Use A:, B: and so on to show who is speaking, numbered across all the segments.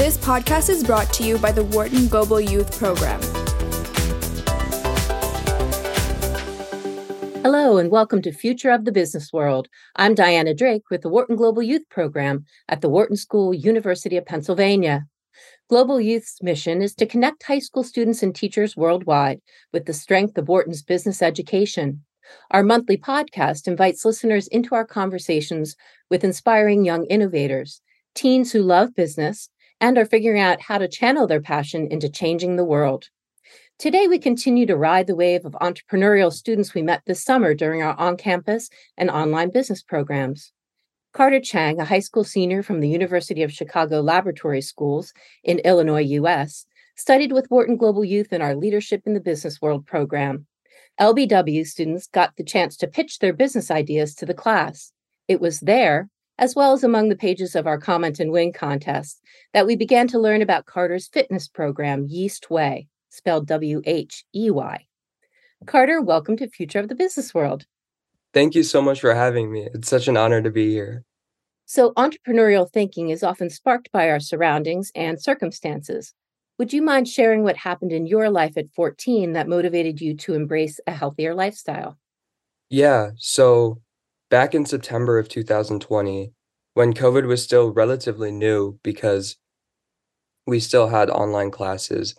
A: This podcast is brought to you by the Wharton Global Youth Program.
B: Hello, and welcome to Future of the Business World. I'm Diana Drake with the Wharton Global Youth Program at the Wharton School, University of Pennsylvania. Global Youth's mission is to connect high school students and teachers worldwide with the strength of Wharton's business education. Our monthly podcast invites listeners into our conversations with inspiring young innovators, teens who love business and are figuring out how to channel their passion into changing the world. Today, we continue to ride the wave of entrepreneurial students we met this summer during our on campus and online business programs. Carter Chang, a high school senior from the University of Chicago Laboratory Schools in Illinois, US, studied with Wharton Global Youth in our Leadership in the Business World program. LBW students got the chance to pitch their business ideas to the class. It was there, as well as among the pages of our Comment and Win contest, that we began to learn about Carter's fitness program, Yeast Way, spelled W H E Y. Carter, welcome to Future of the Business World.
C: Thank you so much for having me. It's such an honor to be here.
B: So, entrepreneurial thinking is often sparked by our surroundings and circumstances. Would you mind sharing what happened in your life at 14 that motivated you to embrace a healthier lifestyle?
C: Yeah. So, back in September of 2020, when COVID was still relatively new because we still had online classes,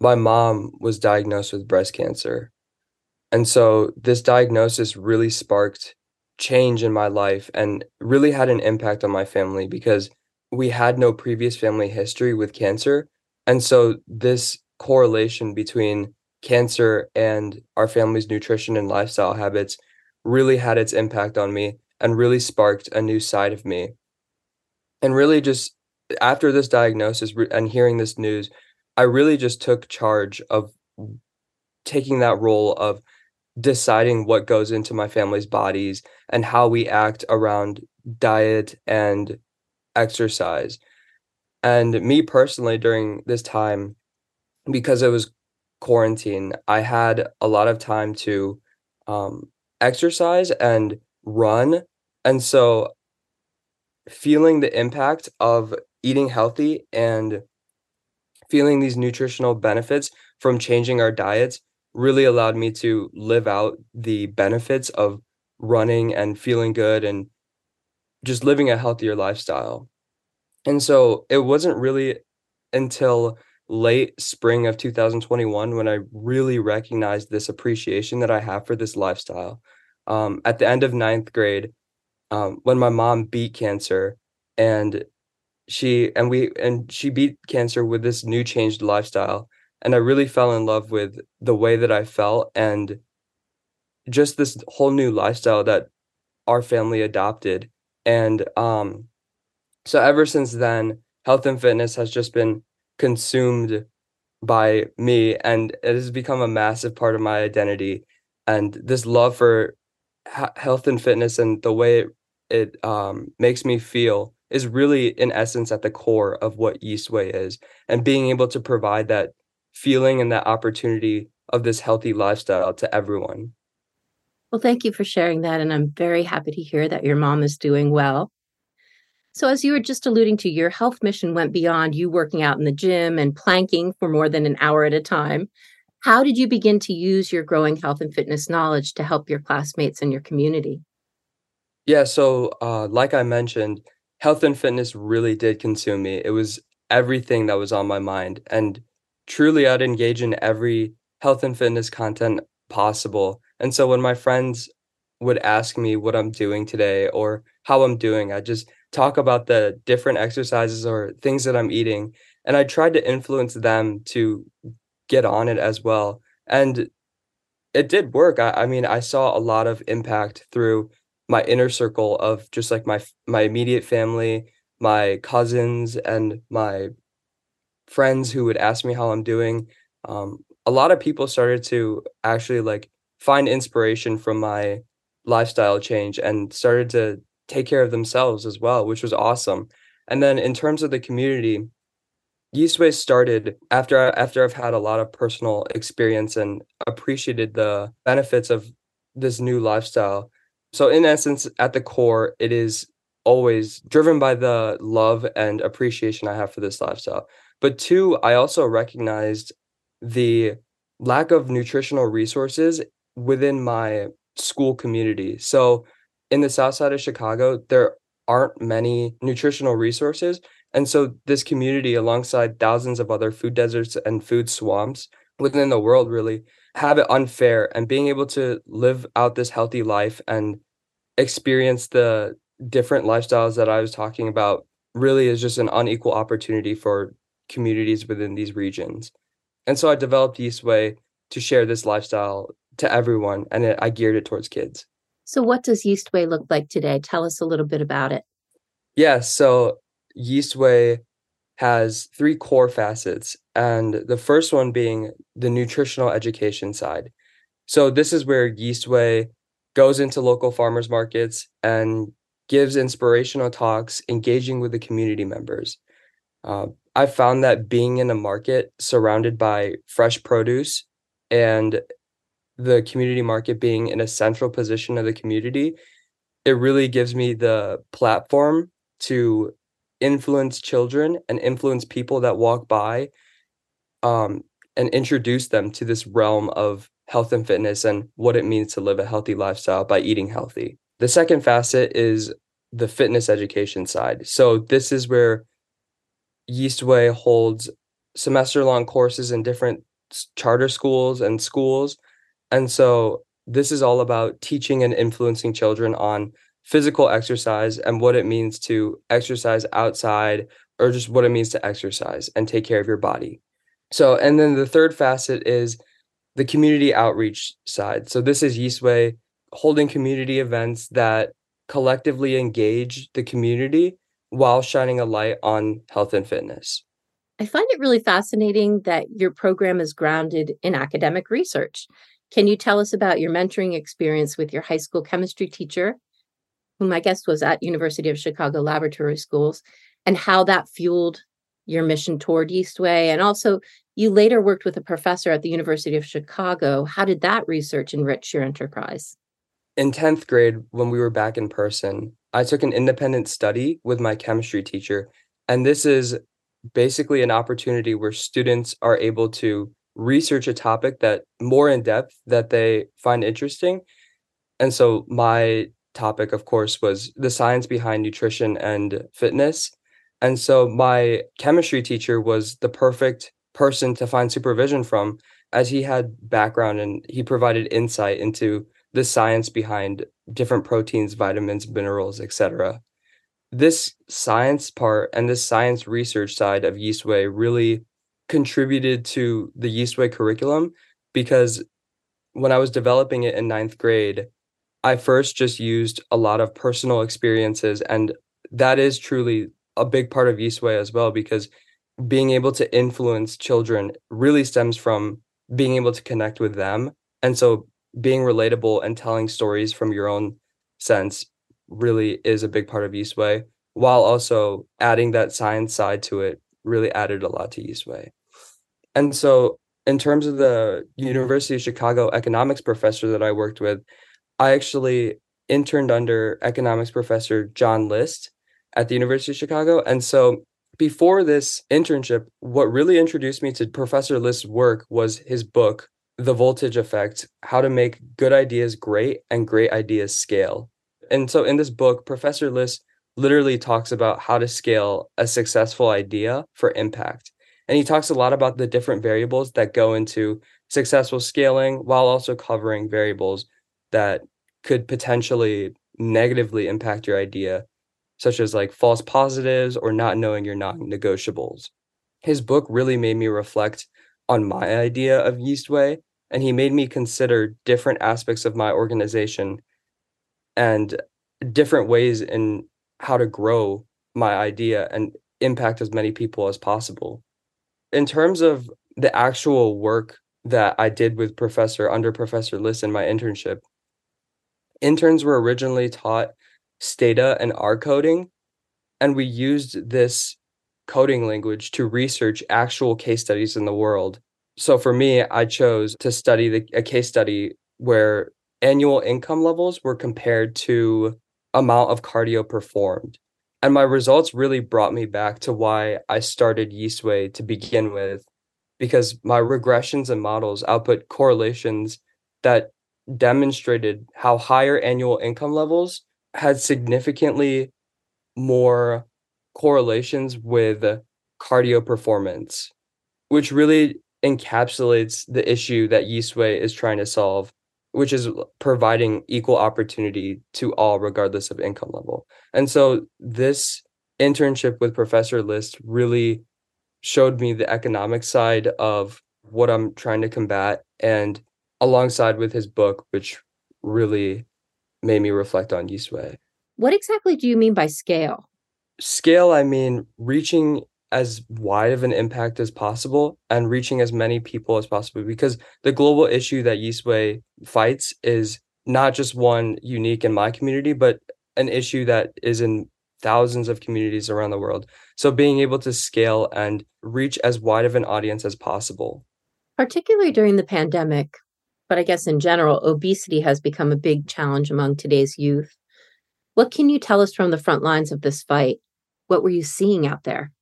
C: my mom was diagnosed with breast cancer. And so this diagnosis really sparked change in my life and really had an impact on my family because we had no previous family history with cancer. And so this correlation between cancer and our family's nutrition and lifestyle habits really had its impact on me and really sparked a new side of me. And really just after this diagnosis and hearing this news, I really just took charge of taking that role of deciding what goes into my family's bodies and how we act around diet and exercise. And me personally, during this time, because it was quarantine, I had a lot of time to um, exercise and run. And so, feeling the impact of eating healthy and feeling these nutritional benefits from changing our diets really allowed me to live out the benefits of running and feeling good and just living a healthier lifestyle. And so it wasn't really until late spring of 2021 when I really recognized this appreciation that I have for this lifestyle. Um, at the end of ninth grade, um, when my mom beat cancer and she and we and she beat cancer with this new changed lifestyle and I really fell in love with the way that I felt and just this whole new lifestyle that our family adopted. And um, so ever since then, health and fitness has just been consumed by me and it has become a massive part of my identity. And this love for health and fitness and the way it, it um, makes me feel is really, in essence, at the core of what Yeastway is. And being able to provide that feeling and that opportunity of this healthy lifestyle to everyone.
B: Well, thank you for sharing that. And I'm very happy to hear that your mom is doing well. So, as you were just alluding to, your health mission went beyond you working out in the gym and planking for more than an hour at a time. How did you begin to use your growing health and fitness knowledge to help your classmates and your community?
C: Yeah, so uh, like I mentioned, health and fitness really did consume me. It was everything that was on my mind. And truly I'd engage in every health and fitness content possible. And so when my friends would ask me what I'm doing today or how I'm doing, I just talk about the different exercises or things that I'm eating. And I tried to influence them to get on it as well. And it did work. I, I mean, I saw a lot of impact through my inner circle of just like my my immediate family, my cousins, and my friends who would ask me how I'm doing. Um, a lot of people started to actually like find inspiration from my lifestyle change and started to take care of themselves as well, which was awesome. And then in terms of the community, Yeastway started after after I've had a lot of personal experience and appreciated the benefits of this new lifestyle. So in essence, at the core, it is always driven by the love and appreciation I have for this lifestyle. But two, I also recognized the lack of nutritional resources within my school community. So in the south side of Chicago, there aren't many nutritional resources. And so this community, alongside thousands of other food deserts and food swamps within the world, really have it unfair and being able to live out this healthy life and experience the different lifestyles that I was talking about really is just an unequal opportunity for communities within these regions. And so I developed Yeastway to share this lifestyle to everyone and I geared it towards kids.
B: So what does Yeastway look like today? Tell us a little bit about it.
C: Yeah, so Yeastway has three core facets and the first one being the nutritional education side. So this is where Yeastway goes into local farmers markets and gives inspirational talks, engaging with the community members. Uh, I found that being in a market surrounded by fresh produce and the community market being in a central position of the community, it really gives me the platform to influence children and influence people that walk by um, and introduce them to this realm of health and fitness and what it means to live a healthy lifestyle by eating healthy. The second facet is the fitness education side. So this is where Yeastway holds semester long courses in different charter schools and schools. And so this is all about teaching and influencing children on physical exercise and what it means to exercise outside or just what it means to exercise and take care of your body. So, and then the third facet is the community outreach side. So, this is Yeastway holding community events that collectively engage the community while shining a light on health and fitness.
B: I find it really fascinating that your program is grounded in academic research. Can you tell us about your mentoring experience with your high school chemistry teacher, whom I guess was at University of Chicago Laboratory Schools, and how that fueled your mission toward Eastway? And also, you later worked with a professor at the University of Chicago. How did that research enrich your enterprise?
C: In 10th grade, when we were back in person, I took an independent study with my chemistry teacher. And this is basically an opportunity where students are able to research a topic that more in depth that they find interesting. And so my topic, of course, was the science behind nutrition and fitness. And so my chemistry teacher was the perfect person to find supervision from as he had background and he provided insight into the science behind different proteins, vitamins, minerals, etc. This science part and this science research side of Yeastway really contributed to the Yeastway curriculum because when I was developing it in ninth grade, I first just used a lot of personal experiences. And that is truly a big part of Yeastway as well, because being able to influence children really stems from being able to connect with them. And so being relatable and telling stories from your own sense really is a big part of Yeastway, while also adding that science side to it really added a lot to Eastway. And so, in terms of the University of Chicago economics professor that I worked with, I actually interned under economics professor John List at the University of Chicago. And so, before this internship, what really introduced me to Professor List's work was his book, the voltage effect how to make good ideas great and great ideas scale and so in this book professor list literally talks about how to scale a successful idea for impact. And he talks a lot about the different variables that go into successful scaling while also covering variables that could potentially negatively impact your idea such as like false positives or not knowing your non-negotiables. His book really made me reflect on my idea of Yeastway, and he made me consider different aspects of my organization and different ways in how to grow my idea and impact as many people as possible. In terms of the actual work that I did with Professor under Professor List in my internship, interns were originally taught Stata and R coding, and we used this coding language to research actual case studies in the world. So for me, I chose to study the, a case study where annual income levels were compared to amount of cardio performed. And my results really brought me back to why I started Yeastway to begin with, because my regressions and models output correlations that demonstrated how higher annual income levels had significantly more correlations with cardio performance, which really encapsulates the issue that Yeastway is trying to solve, which is providing equal opportunity to all, regardless of income level. And so this internship with Professor List really showed me the economic side of what I'm trying to combat and alongside with his book, which really made me reflect on Yeastway.
B: What exactly do you mean by scale?
C: Scale, I mean reaching as wide of an impact as possible and reaching as many people as possible because the global issue that Yeastway fights is not just one unique in my community, but an issue that is in thousands of communities around the world. So being able to scale and reach as wide of an audience as possible.
B: Particularly during the pandemic, but I guess in general, obesity has become a big challenge among today's youth. What can you tell us from the front lines of this fight? What were you seeing out there?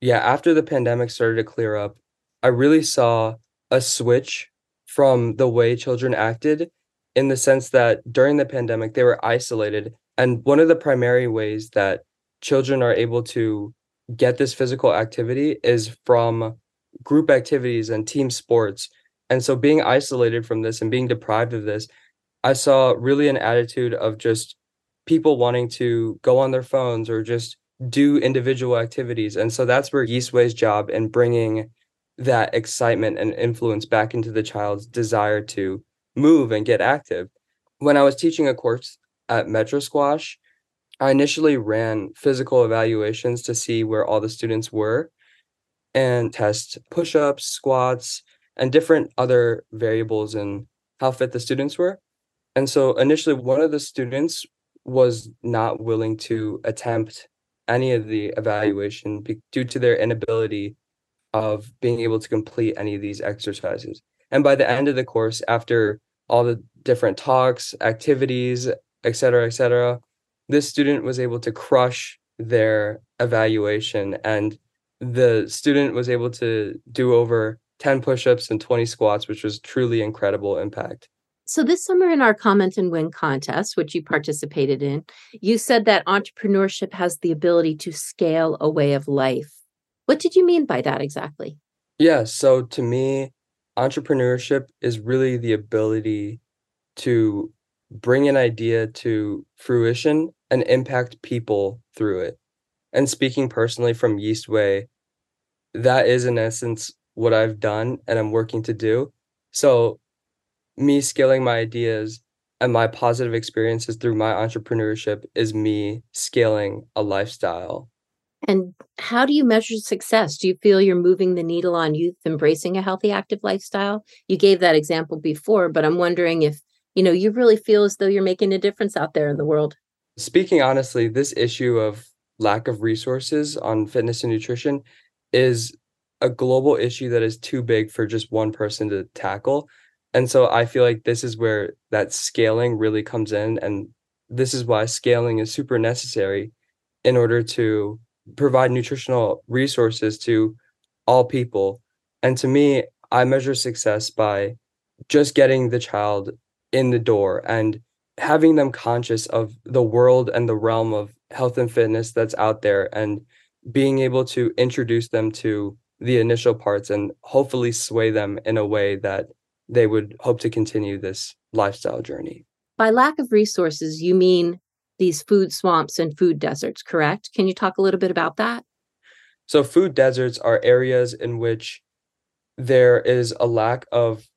C: Yeah, after the pandemic started to clear up, I really saw a switch from the way children acted in the sense that during the pandemic, they were isolated. And one of the primary ways that children are able to get this physical activity is from group activities and team sports. And so being isolated from this and being deprived of this, I saw really an attitude of just people wanting to go on their phones or just do individual activities. And so that's where Yeastway's job in bringing that excitement and influence back into the child's desire to move and get active. When I was teaching a course at Metro Squash, I initially ran physical evaluations to see where all the students were and test push ups, squats, and different other variables in how fit the students were. And so initially, one of the students was not willing to attempt any of the evaluation due to their inability of being able to complete any of these exercises. And by the end of the course, after all the different talks, activities, et cetera, et cetera, this student was able to crush their evaluation and the student was able to do over 10 push-ups and 20 squats which was truly incredible impact
B: so, this summer in our Comment and Win contest, which you participated in, you said that entrepreneurship has the ability to scale a way of life. What did you mean by that exactly?
C: Yeah. So, to me, entrepreneurship is really the ability to bring an idea to fruition and impact people through it. And speaking personally from Yeastway, that is in essence what I've done and I'm working to do. So me scaling my ideas and my positive experiences through my entrepreneurship is me scaling a lifestyle.
B: And how do you measure success? Do you feel you're moving the needle on youth embracing a healthy, active lifestyle? You gave that example before, but I'm wondering if, you know, you really feel as though you're making a difference out there in the world.
C: Speaking honestly, this issue of lack of resources on fitness and nutrition is a global issue that is too big for just one person to tackle. And so I feel like this is where that scaling really comes in. And this is why scaling is super necessary in order to provide nutritional resources to all people. And to me, I measure success by just getting the child in the door and having them conscious of the world and the realm of health and fitness that's out there and being able to introduce them to the initial parts and hopefully sway them in a way that they would hope to continue this lifestyle journey.
B: By lack of resources, you mean these food swamps and food deserts, correct? Can you talk a little bit about that?
C: So, food deserts are areas in which there is a lack of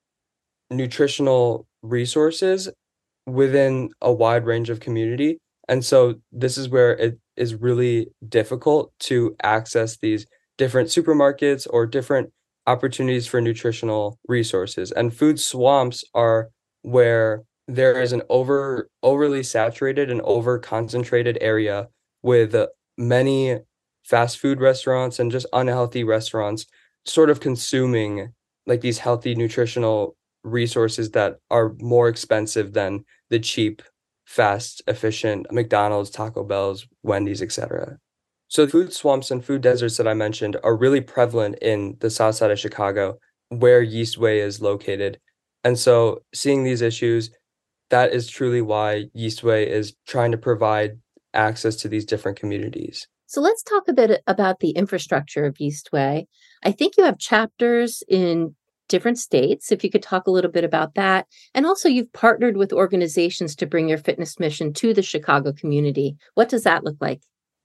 C: nutritional resources within a wide range of community. And so, this is where it is really difficult to access these different supermarkets or different opportunities for nutritional resources. And food swamps are where there is an over overly saturated and over concentrated area with many fast food restaurants and just unhealthy restaurants sort of consuming like these healthy nutritional resources that are more expensive than the cheap fast, efficient McDonald's, Taco Bell's, Wendy's, etc. So food swamps and food deserts that I mentioned are really prevalent in the south side of Chicago, where Yeastway is located. And so seeing these issues, that is truly why Yeastway is trying to provide access to these different communities.
B: So let's talk a bit about the infrastructure of Yeastway. I think you have chapters in different states. If you could talk a little bit about that. And also, you've partnered with organizations to bring your fitness mission to the Chicago community. What does that look like?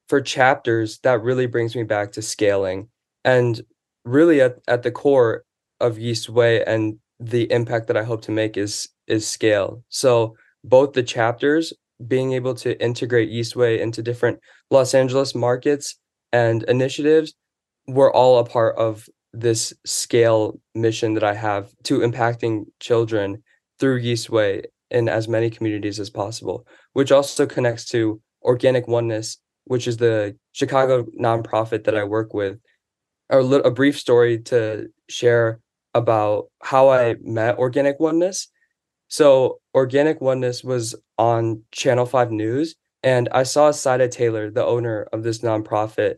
C: For chapters, that really brings me back to scaling. And really, at, at the core of Yeastway and the impact that I hope to make is is scale. So both the chapters being able to integrate Yeastway into different Los Angeles markets and initiatives were all a part of this scale mission that I have to impacting children through Yeastway in as many communities as possible, which also connects to Organic Oneness, which is the Chicago nonprofit that I work with. A, a brief story to share about how I met Organic Oneness. So, Organic Oneness was on Channel 5 News, and I saw Saida Taylor, the owner of this nonprofit,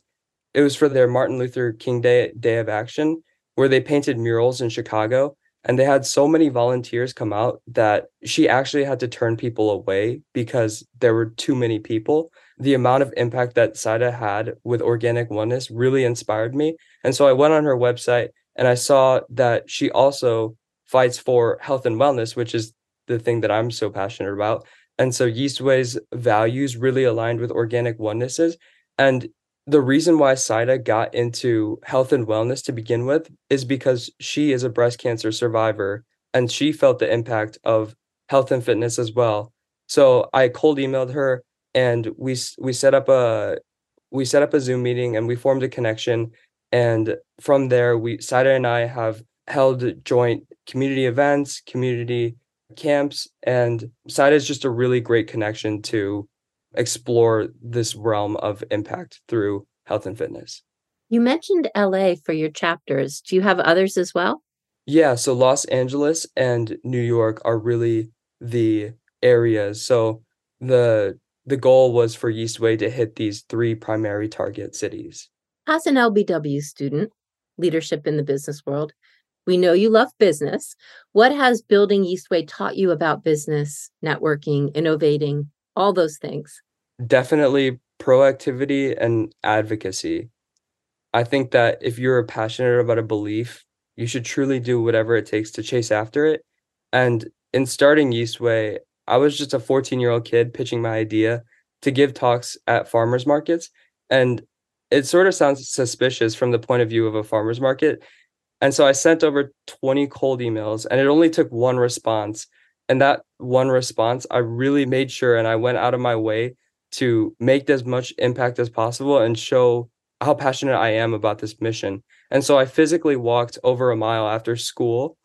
C: it was for their Martin Luther King Day Day of Action, where they painted murals in Chicago. And they had so many volunteers come out that she actually had to turn people away because there were too many people. The amount of impact that Saida had with Organic Oneness really inspired me. And so I went on her website and I saw that she also fights for health and wellness, which is the thing that I'm so passionate about. And so Yeastway's values really aligned with Organic onenesses. And the reason why Saida got into health and wellness to begin with is because she is a breast cancer survivor and she felt the impact of health and fitness as well. So I cold emailed her and we we set up a we set up a Zoom meeting and we formed a connection and from there we Saida and I have held joint community events, community camps and Saida is just a really great connection to explore this realm of impact through health and fitness.
B: You mentioned LA for your chapters. Do you have others as well?
C: Yeah, so Los Angeles and New York are really the areas. So the the goal was for Yeastway to hit these three primary target cities.
B: As an LBW student, leadership in the business world, we know you love business. What has building Yeastway taught you about business, networking, innovating, all those things?
C: Definitely proactivity and advocacy. I think that if you're passionate about a belief, you should truly do whatever it takes to chase after it. And in starting Yeastway, I was just a 14 year old kid pitching my idea to give talks at farmers markets. And it sort of sounds suspicious from the point of view of a farmers market. And so I sent over 20 cold emails, and it only took one response and that one response i really made sure and i went out of my way to make as much impact as possible and show how passionate i am about this mission and so i physically walked over a mile after school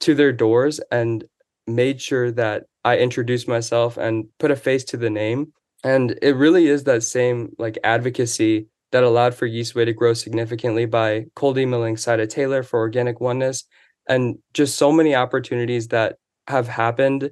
C: to their doors and made sure that i introduced myself and put a face to the name and it really is that same like advocacy that allowed for Yeastway to grow significantly by cold emailing Saida Taylor for Organic Oneness and just so many opportunities that have happened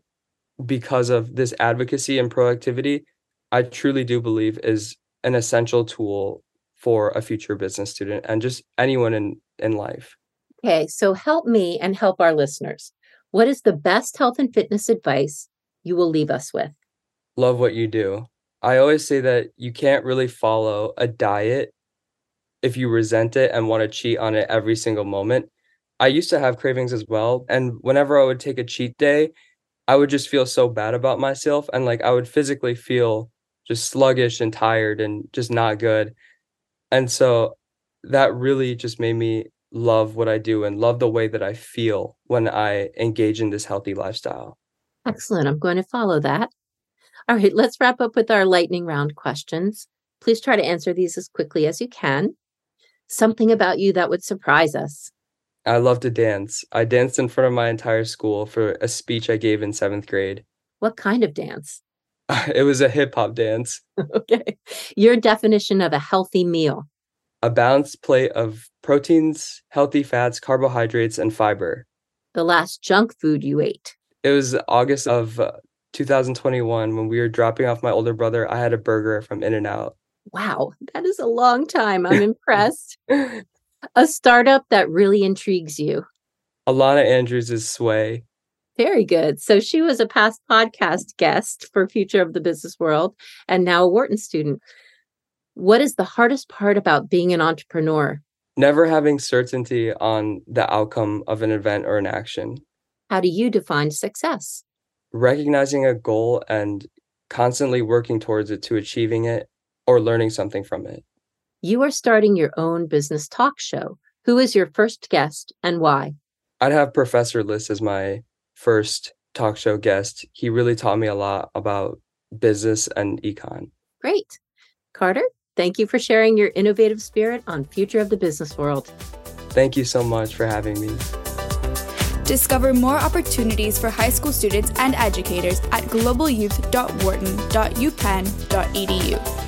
C: because of this advocacy and proactivity, I truly do believe is an essential tool for a future business student and just anyone in, in life.
B: Okay, so help me and help our listeners. What is the best health and fitness advice you will leave us with?
C: Love what you do. I always say that you can't really follow a diet if you resent it and want to cheat on it every single moment. I used to have cravings as well. And whenever I would take a cheat day, I would just feel so bad about myself. And like I would physically feel just sluggish and tired and just not good. And so that really just made me love what I do and love the way that I feel when I engage in this healthy lifestyle.
B: Excellent. I'm going to follow that. All right, let's wrap up with our lightning round questions. Please try to answer these as quickly as you can. Something about you that would surprise us.
C: I love to dance. I danced in front of my entire school for a speech I gave in seventh grade.
B: What kind of dance?
C: it was a hip hop dance.
B: okay. Your definition of a healthy meal?
C: A balanced plate of proteins, healthy fats, carbohydrates, and fiber.
B: The last junk food you ate?
C: It was August of uh, 2021 when we were dropping off my older brother, I had a burger from In and Out.
B: Wow, that is a long time. I'm impressed. a startup that really intrigues you.
C: Alana Andrews is Sway.
B: Very good. So she was a past podcast guest for Future of the Business World and now a Wharton student. What is the hardest part about being an entrepreneur?
C: Never having certainty on the outcome of an event or an action.
B: How do you define success?
C: Recognizing a goal and constantly working towards it to achieving it or learning something from it.
B: You are starting your own business talk show. Who is your first guest and why?
C: I'd have Professor List as my first talk show guest. He really taught me a lot about business and econ.
B: Great. Carter, thank you for sharing your innovative spirit on Future of the Business World.
C: Thank you so much for having me.
A: Discover more opportunities for high school students and educators at globalyouth.wharton.upenn.edu.